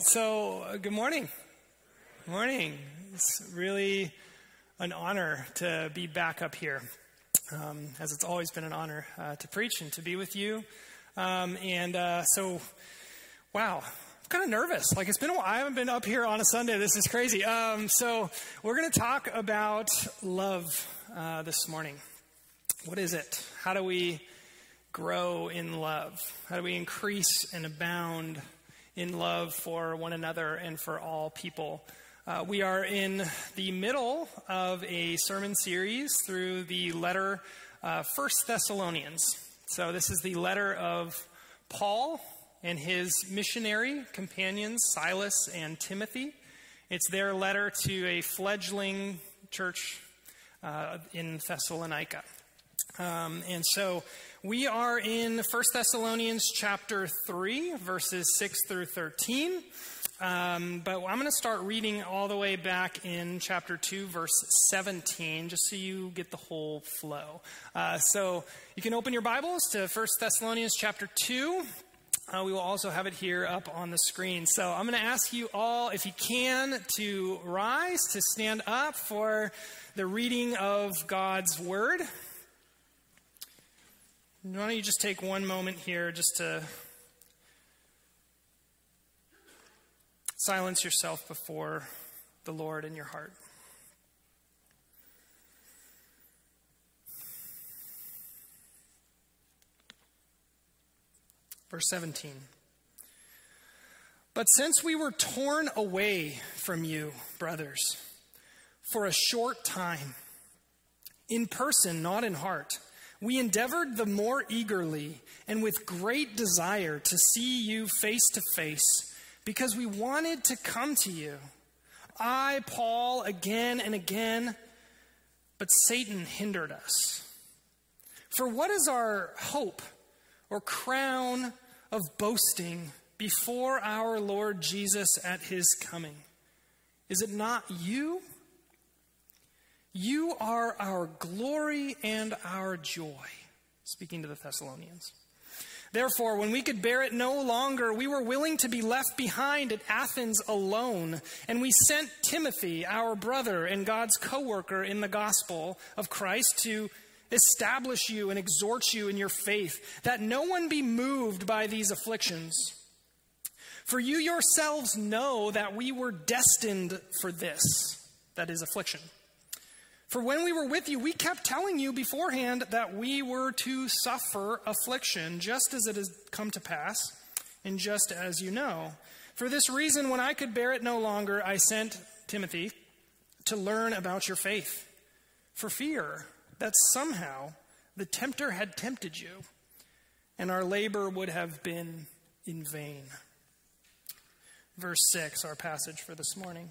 so uh, good morning. Good morning. It's really an honor to be back up here, um, as it's always been an honor uh, to preach and to be with you. Um, and uh, so, wow, I'm kind of nervous. Like it's been a while. I haven't been up here on a Sunday. This is crazy. Um, so we're going to talk about love uh, this morning. What is it? How do we grow in love? How do we increase and abound? In love for one another and for all people. Uh, we are in the middle of a sermon series through the letter uh, First Thessalonians. So this is the letter of Paul and his missionary companions, Silas and Timothy. It's their letter to a fledgling church uh, in Thessalonica. Um, and so we are in 1 Thessalonians chapter 3, verses 6 through 13. Um, but I'm going to start reading all the way back in chapter 2, verse 17, just so you get the whole flow. Uh, so you can open your Bibles to 1 Thessalonians chapter 2. Uh, we will also have it here up on the screen. So I'm going to ask you all, if you can, to rise, to stand up for the reading of God's Word. Why don't you just take one moment here just to silence yourself before the Lord in your heart? Verse 17. But since we were torn away from you, brothers, for a short time, in person, not in heart, we endeavored the more eagerly and with great desire to see you face to face because we wanted to come to you. I, Paul, again and again, but Satan hindered us. For what is our hope or crown of boasting before our Lord Jesus at his coming? Is it not you? You are our glory and our joy. Speaking to the Thessalonians. Therefore, when we could bear it no longer, we were willing to be left behind at Athens alone, and we sent Timothy, our brother and God's co worker in the gospel of Christ, to establish you and exhort you in your faith, that no one be moved by these afflictions. For you yourselves know that we were destined for this, that is, affliction. For when we were with you, we kept telling you beforehand that we were to suffer affliction, just as it has come to pass, and just as you know. For this reason, when I could bear it no longer, I sent Timothy to learn about your faith, for fear that somehow the tempter had tempted you, and our labor would have been in vain. Verse 6, our passage for this morning.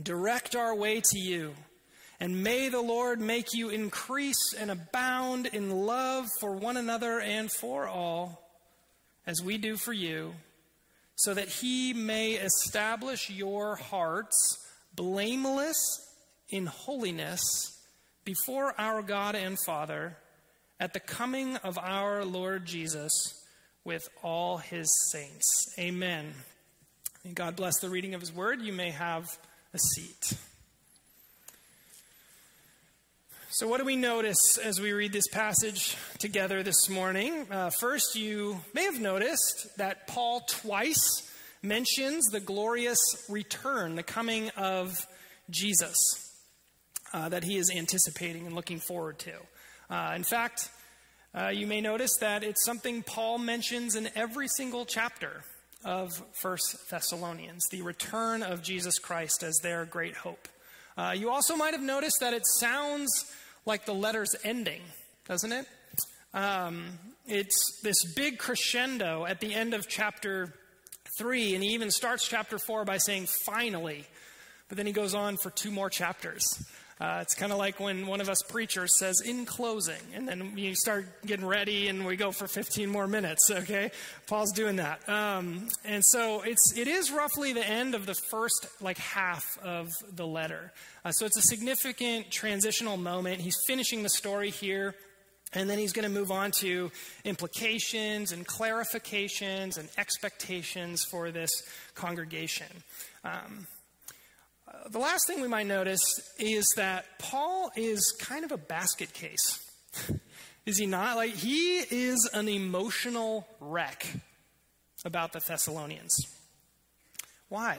direct our way to you. And may the Lord make you increase and abound in love for one another and for all, as we do for you, so that he may establish your hearts blameless in holiness before our God and Father at the coming of our Lord Jesus with all his saints. Amen. May God bless the reading of his word. You may have a seat. So, what do we notice as we read this passage together this morning? Uh, first, you may have noticed that Paul twice mentions the glorious return, the coming of Jesus uh, that he is anticipating and looking forward to. Uh, in fact, uh, you may notice that it's something Paul mentions in every single chapter of First Thessalonians the return of Jesus Christ as their great hope. Uh, you also might have noticed that it sounds like the letter's ending, doesn't it? Um, it's this big crescendo at the end of chapter 3, and he even starts chapter 4 by saying, finally. But then he goes on for two more chapters. Uh, it's kind of like when one of us preachers says, in closing, and then you start getting ready and we go for 15 more minutes, okay? Paul's doing that. Um, and so it's, it is roughly the end of the first, like, half of the letter. Uh, so it's a significant transitional moment. He's finishing the story here. And then he's going to move on to implications and clarifications and expectations for this congregation. Um, the last thing we might notice is that Paul is kind of a basket case. is he not? Like, he is an emotional wreck about the Thessalonians. Why?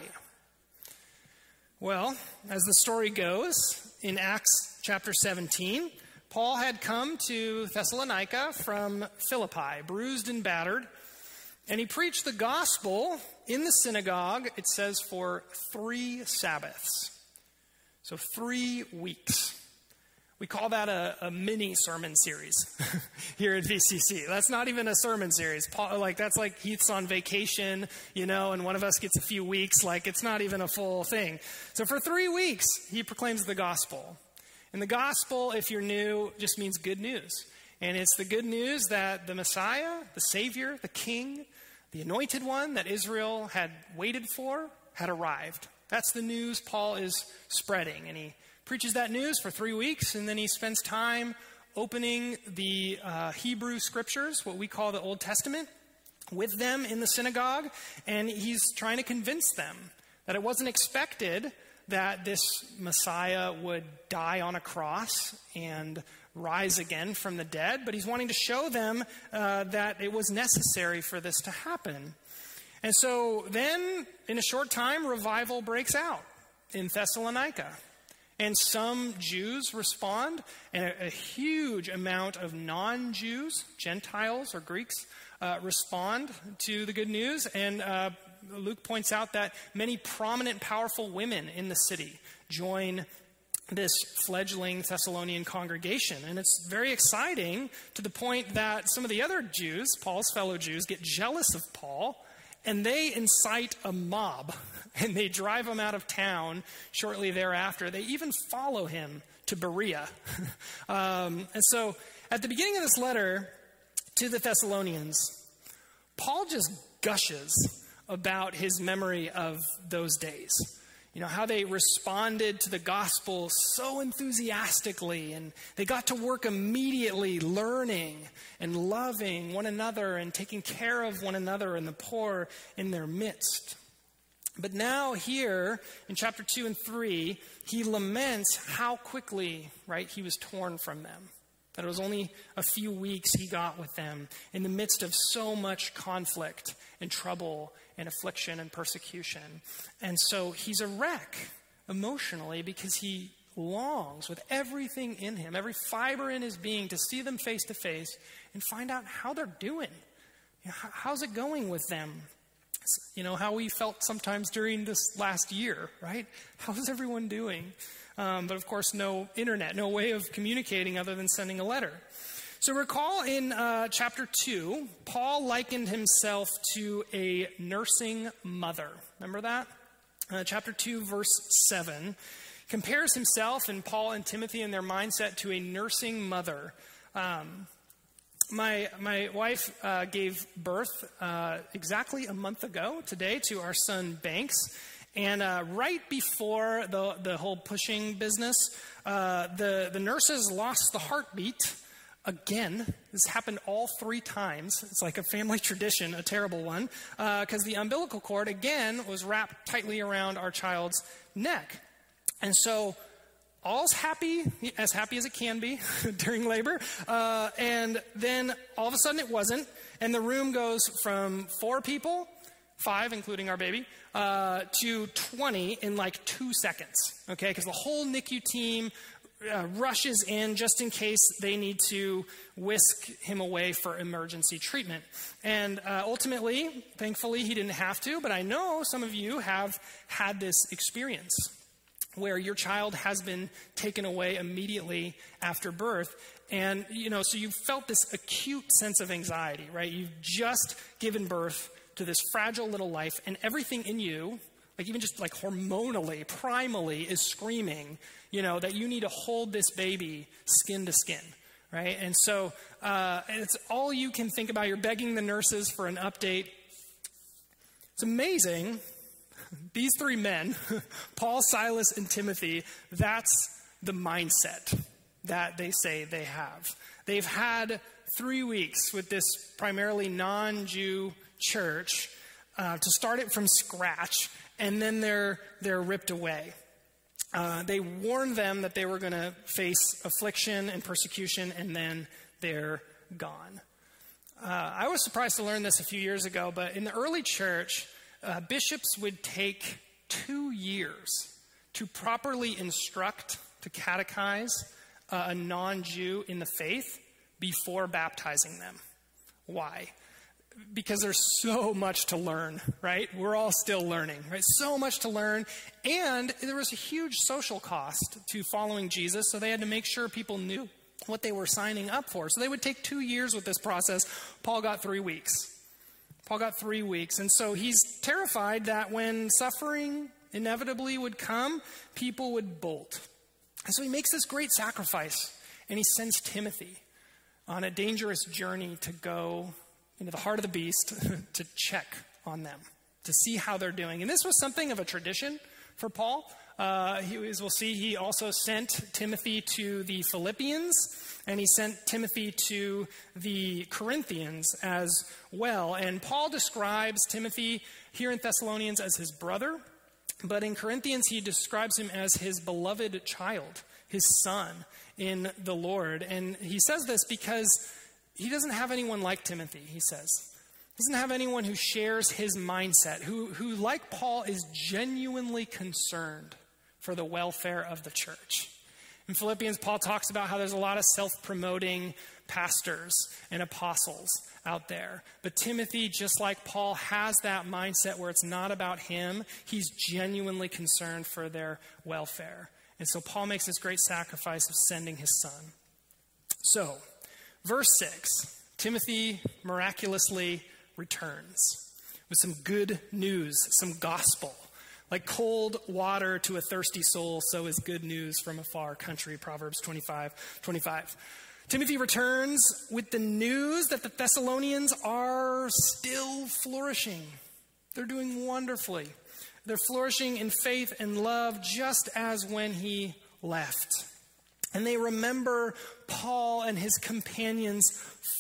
Well, as the story goes, in Acts chapter 17, Paul had come to Thessalonica from Philippi, bruised and battered, and he preached the gospel in the synagogue, it says, for three Sabbaths. So, three weeks. We call that a, a mini sermon series here at VCC. That's not even a sermon series. Paul, like that's like Heath's on vacation, you know, and one of us gets a few weeks. Like it's not even a full thing. So for three weeks, he proclaims the gospel. And the gospel, if you're new, just means good news. And it's the good news that the Messiah, the Savior, the King, the anointed one that Israel had waited for had arrived. That's the news Paul is spreading. And he preaches that news for three weeks, and then he spends time opening the uh, Hebrew scriptures, what we call the Old Testament, with them in the synagogue. And he's trying to convince them that it wasn't expected that this Messiah would die on a cross and rise again from the dead, but he's wanting to show them uh, that it was necessary for this to happen. And so then, in a short time, revival breaks out in Thessalonica. And some Jews respond, and a, a huge amount of non Jews, Gentiles or Greeks, uh, respond to the good news. And uh, Luke points out that many prominent, powerful women in the city join this fledgling Thessalonian congregation. And it's very exciting to the point that some of the other Jews, Paul's fellow Jews, get jealous of Paul and they incite a mob and they drive him out of town shortly thereafter. They even follow him to Berea. um, and so at the beginning of this letter to the Thessalonians, Paul just gushes about his memory of those days you know, how they responded to the gospel so enthusiastically, and they got to work immediately learning and loving one another and taking care of one another and the poor in their midst. But now, here in chapter 2 and 3, he laments how quickly, right, he was torn from them. That it was only a few weeks he got with them in the midst of so much conflict and trouble and affliction and persecution. And so he's a wreck emotionally because he longs with everything in him, every fiber in his being, to see them face to face and find out how they're doing. You know, how's it going with them? You know, how we felt sometimes during this last year, right? How's everyone doing? Um, but of course, no internet, no way of communicating other than sending a letter. So recall in uh, chapter 2, Paul likened himself to a nursing mother. Remember that? Uh, chapter 2, verse 7 compares himself and Paul and Timothy and their mindset to a nursing mother. Um, my, my wife uh, gave birth uh, exactly a month ago today to our son Banks. And uh, right before the, the whole pushing business, uh, the, the nurses lost the heartbeat again. This happened all three times. It's like a family tradition, a terrible one, because uh, the umbilical cord, again, was wrapped tightly around our child's neck. And so, all's happy, as happy as it can be during labor. Uh, and then all of a sudden it wasn't. And the room goes from four people five, including our baby, uh, to 20 in like two seconds, okay? Because the whole NICU team uh, rushes in just in case they need to whisk him away for emergency treatment. And uh, ultimately, thankfully, he didn't have to, but I know some of you have had this experience where your child has been taken away immediately after birth. And, you know, so you felt this acute sense of anxiety, right? You've just given birth to this fragile little life, and everything in you, like even just like hormonally, primally, is screaming, you know, that you need to hold this baby skin to skin, right? And so uh, it's all you can think about. You're begging the nurses for an update. It's amazing. These three men, Paul, Silas, and Timothy, that's the mindset that they say they have. They've had three weeks with this primarily non Jew church uh, to start it from scratch, and then they're, they're ripped away. Uh, they warn them that they were going to face affliction and persecution, and then they're gone. Uh, I was surprised to learn this a few years ago, but in the early church, uh, bishops would take two years to properly instruct, to catechize uh, a non Jew in the faith before baptizing them. Why? Because there's so much to learn, right? We're all still learning, right? So much to learn. And there was a huge social cost to following Jesus, so they had to make sure people knew what they were signing up for. So they would take two years with this process. Paul got three weeks. Paul got three weeks. And so he's terrified that when suffering inevitably would come, people would bolt. And so he makes this great sacrifice, and he sends Timothy on a dangerous journey to go into the heart of the beast to check on them, to see how they're doing. And this was something of a tradition for Paul. Uh, he, as we'll see, he also sent Timothy to the Philippians, and he sent Timothy to the Corinthians as well. And Paul describes Timothy here in Thessalonians as his brother, but in Corinthians, he describes him as his beloved child, his son in the Lord. And he says this because he doesn't have anyone like Timothy, he says. He doesn't have anyone who shares his mindset, who, who, like Paul, is genuinely concerned for the welfare of the church. In Philippians, Paul talks about how there's a lot of self promoting pastors and apostles out there. But Timothy, just like Paul, has that mindset where it's not about him. He's genuinely concerned for their welfare. And so Paul makes this great sacrifice of sending his son. So, Verse 6 Timothy miraculously returns with some good news, some gospel. Like cold water to a thirsty soul, so is good news from a far country. Proverbs 25 25. Timothy returns with the news that the Thessalonians are still flourishing. They're doing wonderfully. They're flourishing in faith and love just as when he left. And they remember Paul and his companions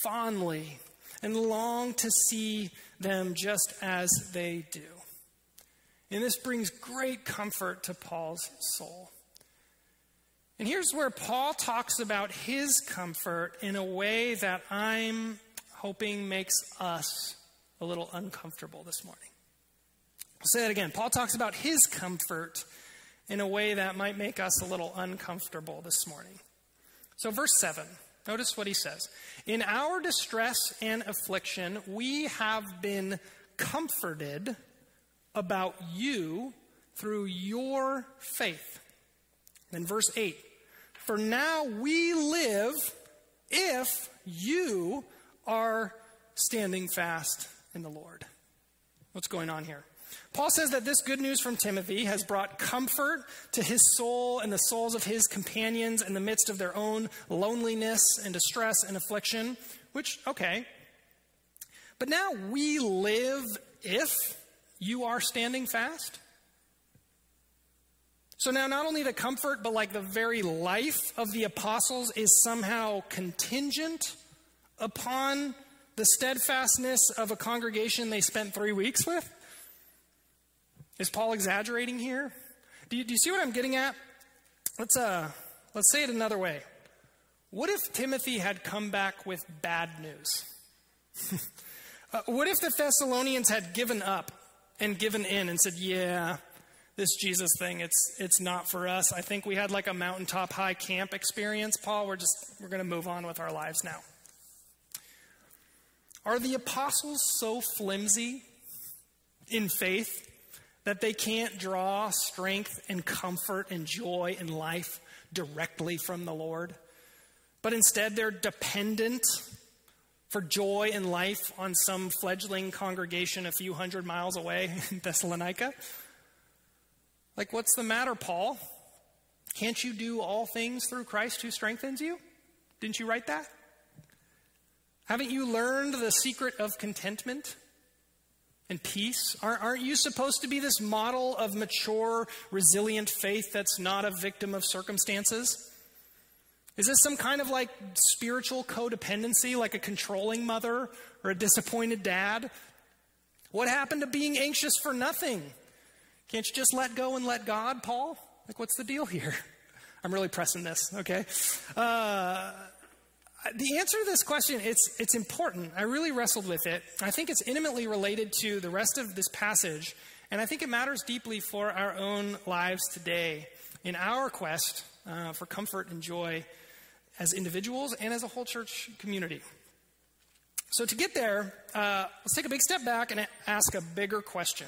fondly and long to see them just as they do. And this brings great comfort to Paul's soul. And here's where Paul talks about his comfort in a way that I'm hoping makes us a little uncomfortable this morning. I'll say that again. Paul talks about his comfort in a way that might make us a little uncomfortable this morning. So, verse 7, notice what he says. In our distress and affliction, we have been comforted about you through your faith. Then, verse 8 For now we live if you are standing fast in the Lord. What's going on here? Paul says that this good news from Timothy has brought comfort to his soul and the souls of his companions in the midst of their own loneliness and distress and affliction, which, okay. But now we live if you are standing fast. So now, not only the comfort, but like the very life of the apostles is somehow contingent upon the steadfastness of a congregation they spent three weeks with. Is Paul exaggerating here? Do you, do you see what I'm getting at? Let's, uh, let's say it another way. What if Timothy had come back with bad news? uh, what if the Thessalonians had given up and given in and said, Yeah, this Jesus thing, it's, it's not for us. I think we had like a mountaintop high camp experience, Paul. We're just, we're going to move on with our lives now. Are the apostles so flimsy in faith that they can't draw strength and comfort and joy in life directly from the Lord? But instead, they're dependent for joy in life on some fledgling congregation a few hundred miles away in Thessalonica? Like, what's the matter, Paul? Can't you do all things through Christ who strengthens you? Didn't you write that? Haven't you learned the secret of contentment and peace? Aren't you supposed to be this model of mature, resilient faith that's not a victim of circumstances? Is this some kind of like spiritual codependency, like a controlling mother or a disappointed dad? What happened to being anxious for nothing? Can't you just let go and let God, Paul? Like, what's the deal here? I'm really pressing this, okay? Uh, the answer to this question, it's, it's important. I really wrestled with it. I think it's intimately related to the rest of this passage, and I think it matters deeply for our own lives today in our quest uh, for comfort and joy as individuals and as a whole church community. So, to get there, uh, let's take a big step back and ask a bigger question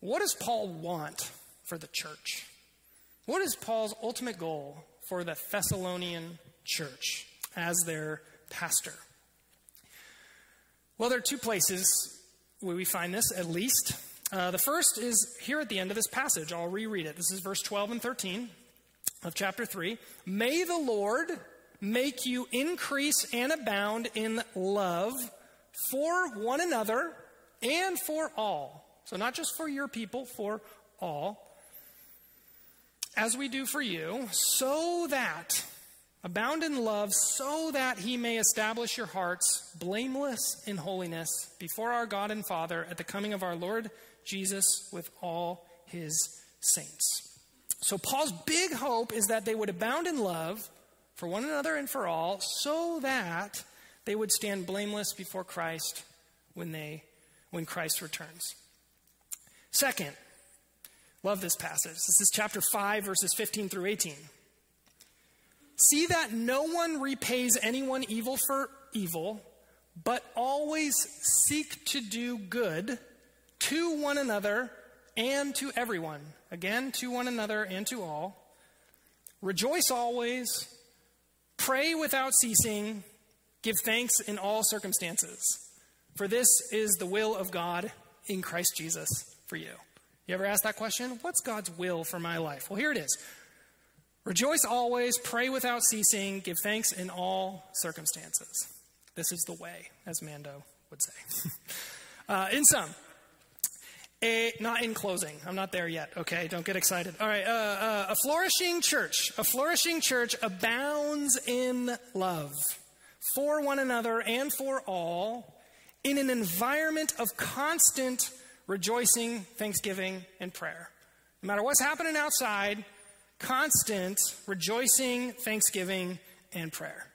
What does Paul want for the church? What is Paul's ultimate goal for the Thessalonian church? As their pastor? Well, there are two places where we find this, at least. Uh, the first is here at the end of this passage. I'll reread it. This is verse 12 and 13 of chapter 3. May the Lord make you increase and abound in love for one another and for all. So, not just for your people, for all. As we do for you, so that Abound in love so that he may establish your hearts blameless in holiness before our God and Father at the coming of our Lord Jesus with all his saints. So, Paul's big hope is that they would abound in love for one another and for all so that they would stand blameless before Christ when, they, when Christ returns. Second, love this passage. This is chapter 5, verses 15 through 18. See that no one repays anyone evil for evil, but always seek to do good to one another and to everyone. Again, to one another and to all. Rejoice always, pray without ceasing, give thanks in all circumstances. For this is the will of God in Christ Jesus for you. You ever ask that question? What's God's will for my life? Well, here it is. Rejoice always, pray without ceasing, give thanks in all circumstances. This is the way, as Mando would say. uh, in sum, a, not in closing. I'm not there yet. Okay, don't get excited. All right, uh, uh, a flourishing church, a flourishing church abounds in love for one another and for all in an environment of constant rejoicing, thanksgiving, and prayer. No matter what's happening outside, constant rejoicing, thanksgiving, and prayer.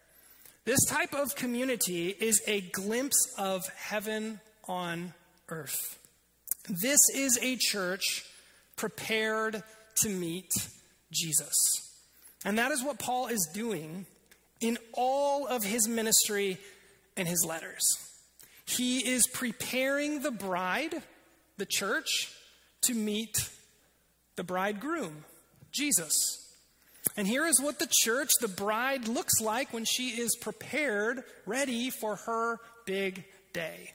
This type of community is a glimpse of heaven on earth. This is a church prepared to meet Jesus. And that is what Paul is doing in all of his ministry and his letters. He is preparing the bride, the church, to meet the bridegroom, Jesus. And here is what the church, the bride, looks like when she is prepared, ready for her big day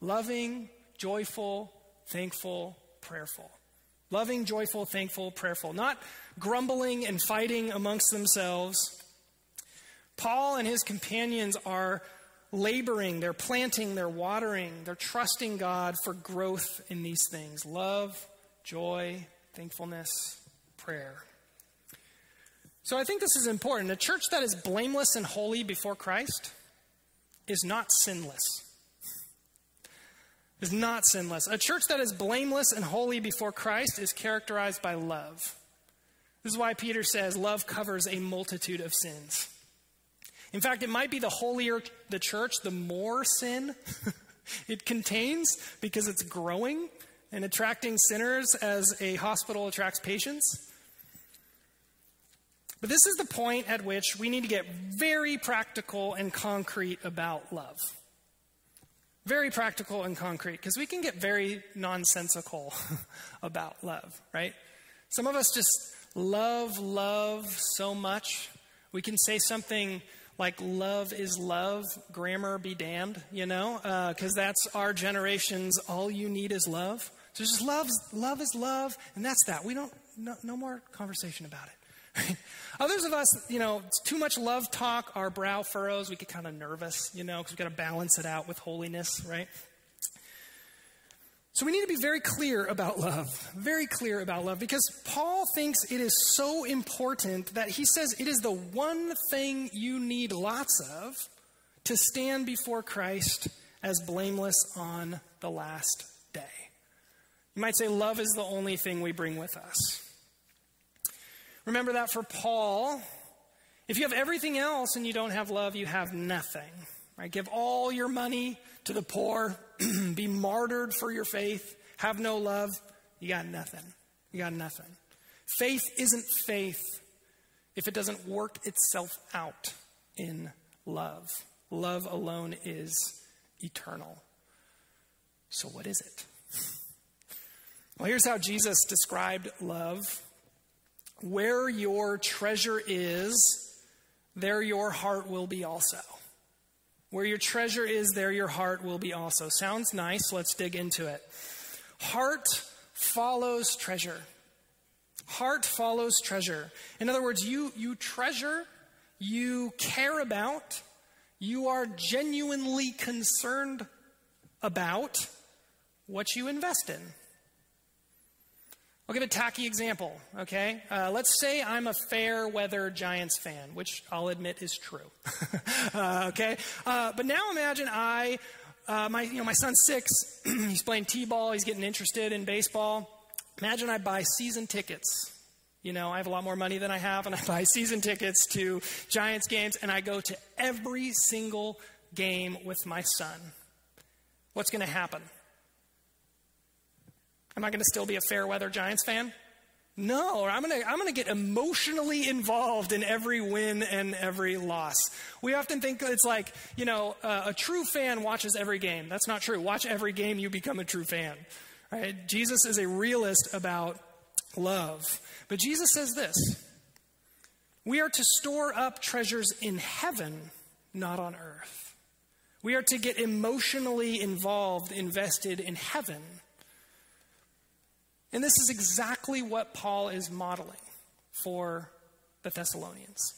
loving, joyful, thankful, prayerful. Loving, joyful, thankful, prayerful. Not grumbling and fighting amongst themselves. Paul and his companions are laboring, they're planting, they're watering, they're trusting God for growth in these things love, joy, thankfulness, prayer. So I think this is important. A church that is blameless and holy before Christ is not sinless. Is not sinless. A church that is blameless and holy before Christ is characterized by love. This is why Peter says love covers a multitude of sins. In fact, it might be the holier the church, the more sin it contains because it's growing and attracting sinners as a hospital attracts patients. But this is the point at which we need to get very practical and concrete about love. Very practical and concrete, because we can get very nonsensical about love, right? Some of us just love love so much. We can say something like love is love, grammar be damned, you know, because uh, that's our generation's all you need is love. So just love, love is love, and that's that. We don't, no, no more conversation about it. Others of us, you know, too much love talk, our brow furrows, we get kind of nervous, you know, because we've got to balance it out with holiness, right? So we need to be very clear about love, very clear about love, because Paul thinks it is so important that he says it is the one thing you need lots of to stand before Christ as blameless on the last day. You might say love is the only thing we bring with us. Remember that for Paul. If you have everything else and you don't have love, you have nothing. Right? Give all your money to the poor, be martyred for your faith, have no love, you got nothing. You got nothing. Faith isn't faith if it doesn't work itself out in love. Love alone is eternal. So, what is it? Well, here's how Jesus described love where your treasure is, there your heart will be also. Where your treasure is, there your heart will be also. Sounds nice. Let's dig into it. Heart follows treasure. Heart follows treasure. In other words, you, you treasure, you care about, you are genuinely concerned about what you invest in. I'll give a tacky example, okay? Uh, let's say I'm a fair weather Giants fan, which I'll admit is true, uh, okay? Uh, but now imagine I, uh, my, you know, my son's six, he's playing t-ball, he's getting interested in baseball. Imagine I buy season tickets. You know, I have a lot more money than I have, and I buy season tickets to Giants games, and I go to every single game with my son. What's going to happen? Am I going to still be a fair weather Giants fan? No, I'm going to I'm going to get emotionally involved in every win and every loss. We often think it's like, you know, uh, a true fan watches every game. That's not true. Watch every game, you become a true fan. Right? Jesus is a realist about love. But Jesus says this We are to store up treasures in heaven, not on earth. We are to get emotionally involved, invested in heaven and this is exactly what Paul is modeling for the Thessalonians.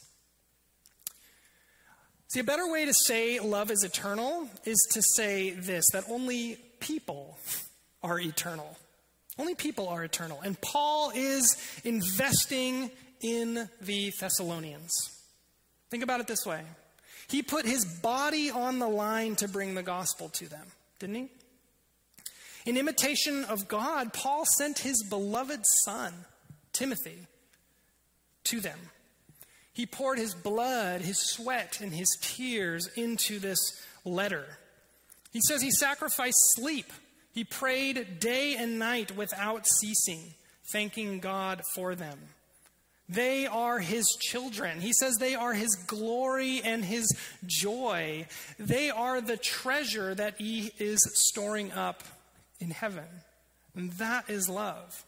See, a better way to say love is eternal is to say this that only people are eternal. Only people are eternal. And Paul is investing in the Thessalonians. Think about it this way He put his body on the line to bring the gospel to them, didn't he? In imitation of God, Paul sent his beloved son, Timothy, to them. He poured his blood, his sweat, and his tears into this letter. He says he sacrificed sleep. He prayed day and night without ceasing, thanking God for them. They are his children. He says they are his glory and his joy. They are the treasure that he is storing up in heaven. And that is love.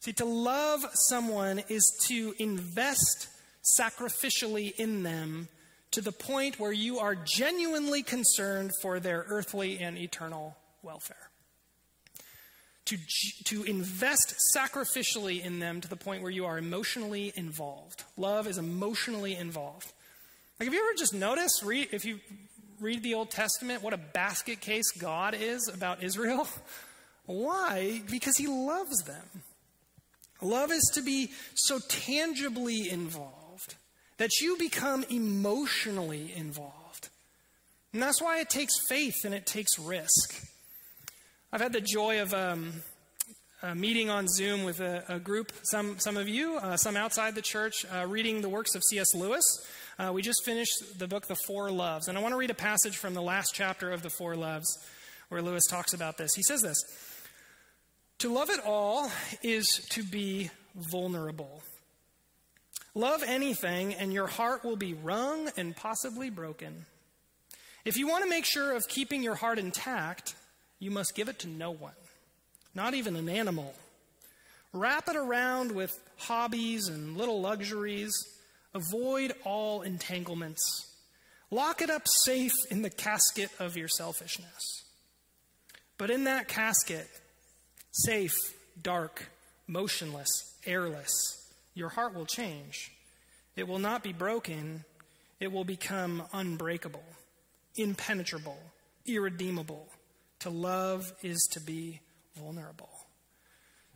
See, to love someone is to invest sacrificially in them to the point where you are genuinely concerned for their earthly and eternal welfare. To, to invest sacrificially in them to the point where you are emotionally involved. Love is emotionally involved. Like, have you ever just noticed, read, if you read the Old Testament, what a basket case God is about Israel? Why? Because he loves them. Love is to be so tangibly involved that you become emotionally involved. And that's why it takes faith and it takes risk. I've had the joy of um, a meeting on Zoom with a, a group, some, some of you, uh, some outside the church, uh, reading the works of C.S. Lewis. Uh, we just finished the book, The Four Loves. And I want to read a passage from the last chapter of The Four Loves where Lewis talks about this. He says this To love it all is to be vulnerable. Love anything, and your heart will be wrung and possibly broken. If you want to make sure of keeping your heart intact, you must give it to no one, not even an animal. Wrap it around with hobbies and little luxuries. Avoid all entanglements. Lock it up safe in the casket of your selfishness. But in that casket, safe, dark, motionless, airless, your heart will change. It will not be broken, it will become unbreakable, impenetrable, irredeemable. To love is to be vulnerable.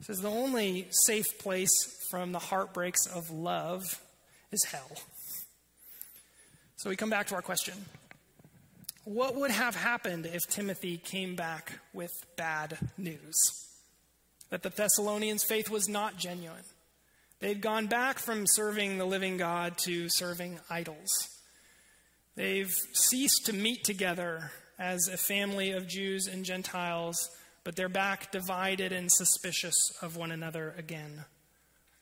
It says the only safe place from the heartbreaks of love is hell. So we come back to our question What would have happened if Timothy came back with bad news? That the Thessalonians' faith was not genuine. They'd gone back from serving the living God to serving idols. They've ceased to meet together as a family of Jews and Gentiles, but they're back divided and suspicious of one another again.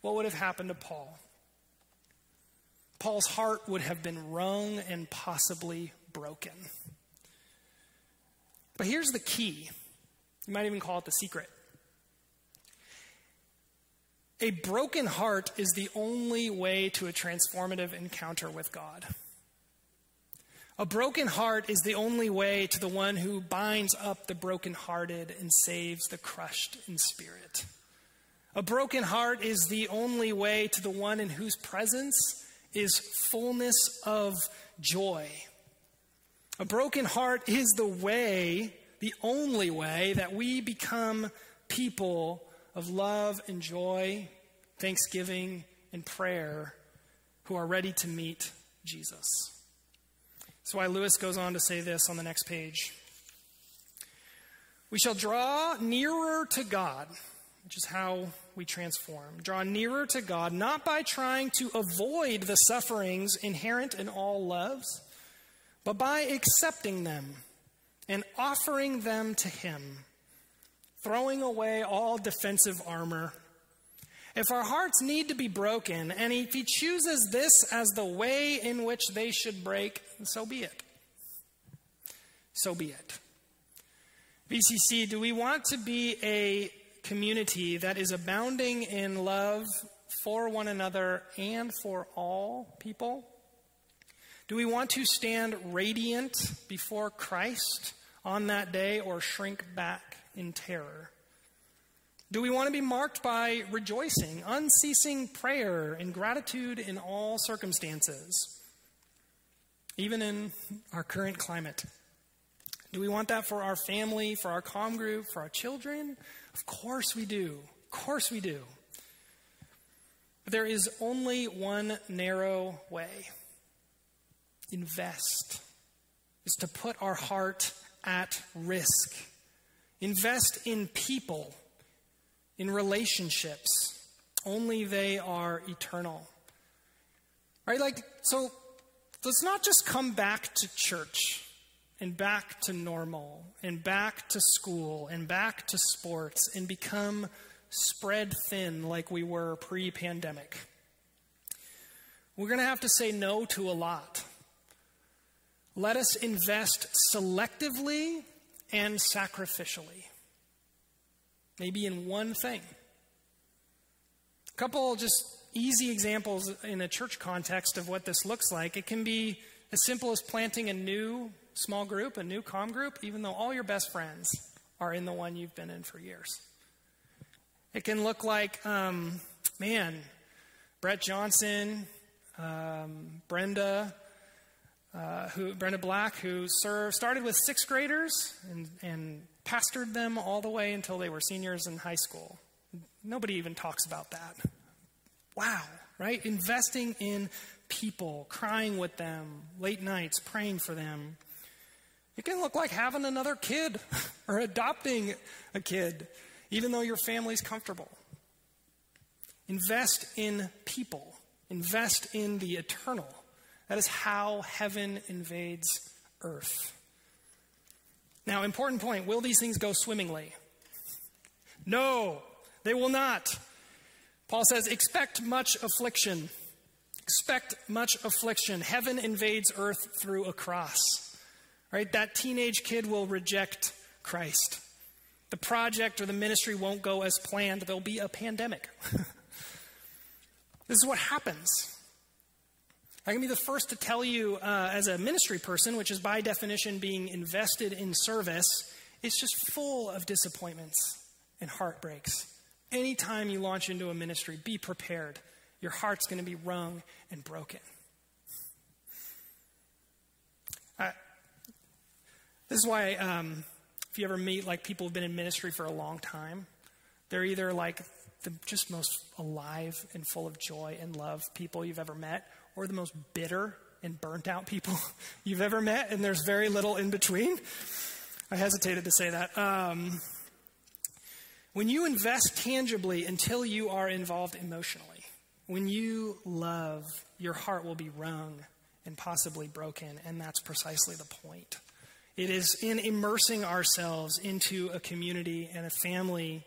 What would have happened to Paul? Paul's heart would have been wrung and possibly broken. But here's the key. You might even call it the secret. A broken heart is the only way to a transformative encounter with God. A broken heart is the only way to the one who binds up the brokenhearted and saves the crushed in spirit. A broken heart is the only way to the one in whose presence is fullness of joy. A broken heart is the way, the only way, that we become people of love and joy, thanksgiving and prayer who are ready to meet Jesus. That's why Lewis goes on to say this on the next page. We shall draw nearer to God which is how we transform. Draw nearer to God, not by trying to avoid the sufferings inherent in all loves, but by accepting them and offering them to Him, throwing away all defensive armor. If our hearts need to be broken, and if He chooses this as the way in which they should break, so be it. So be it. VCC, do we want to be a community that is abounding in love for one another and for all people? Do we want to stand radiant before Christ on that day or shrink back in terror? Do we want to be marked by rejoicing, unceasing prayer, and gratitude in all circumstances, even in our current climate? Do we want that for our family, for our com group, for our children? Of course we do. Of course we do. But there is only one narrow way invest, is to put our heart at risk. Invest in people, in relationships. Only they are eternal. Right? Like, so let's not just come back to church and back to normal and back to school and back to sports and become spread thin like we were pre pandemic. We're going to have to say no to a lot. Let us invest selectively and sacrificially. Maybe in one thing. A couple just easy examples in a church context of what this looks like. It can be as simple as planting a new small group, a new com group, even though all your best friends are in the one you've been in for years. It can look like, um, man, Brett Johnson, um, Brenda, uh, who Brenda Black, who served, started with sixth graders and, and pastored them all the way until they were seniors in high school. Nobody even talks about that. Wow, right? Investing in people, crying with them, late nights, praying for them. It can look like having another kid or adopting a kid, even though your family's comfortable. Invest in people, invest in the eternal. That is how heaven invades earth. Now, important point will these things go swimmingly? No, they will not. Paul says, expect much affliction. Expect much affliction. Heaven invades earth through a cross. Right? That teenage kid will reject Christ. The project or the ministry won't go as planned. There'll be a pandemic. this is what happens. I can be the first to tell you, uh, as a ministry person, which is by definition being invested in service, it's just full of disappointments and heartbreaks. Anytime you launch into a ministry, be prepared. Your heart's going to be wrung and broken. This is why, um, if you ever meet like people who've been in ministry for a long time, they're either like the just most alive and full of joy and love people you've ever met, or the most bitter and burnt out people you've ever met, and there's very little in between. I hesitated to say that. Um, when you invest tangibly until you are involved emotionally, when you love, your heart will be wrung and possibly broken, and that's precisely the point. It is in immersing ourselves into a community and a family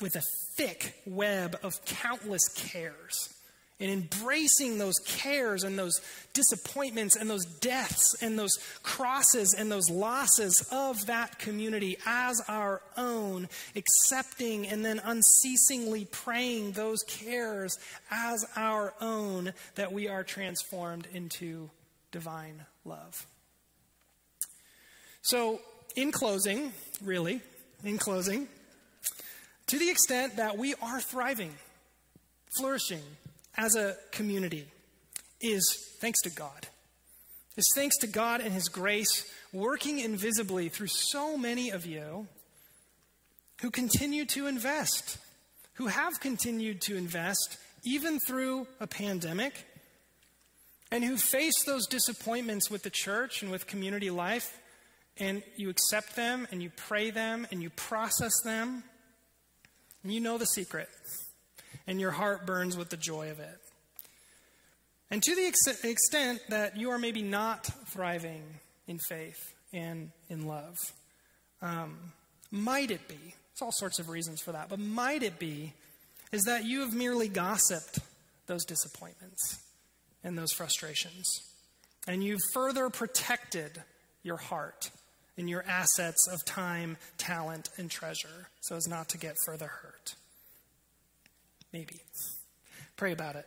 with a thick web of countless cares and embracing those cares and those disappointments and those deaths and those crosses and those losses of that community as our own, accepting and then unceasingly praying those cares as our own, that we are transformed into divine love. So, in closing, really, in closing, to the extent that we are thriving, flourishing, as a community is thanks to God. It's thanks to God and His grace working invisibly through so many of you who continue to invest, who have continued to invest even through a pandemic, and who face those disappointments with the church and with community life, and you accept them and you pray them and you process them, and you know the secret and your heart burns with the joy of it. And to the ex- extent that you are maybe not thriving in faith and in love, um, might it be, there's all sorts of reasons for that, but might it be, is that you have merely gossiped those disappointments and those frustrations. And you've further protected your heart and your assets of time, talent, and treasure so as not to get further hurt. Maybe. Pray about it.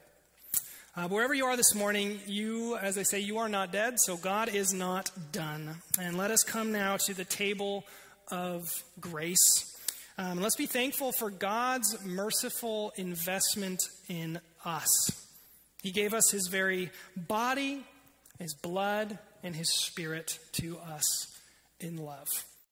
Uh, wherever you are this morning, you, as I say, you are not dead, so God is not done. And let us come now to the table of grace. Um, let's be thankful for God's merciful investment in us. He gave us His very body, His blood, and His spirit to us in love.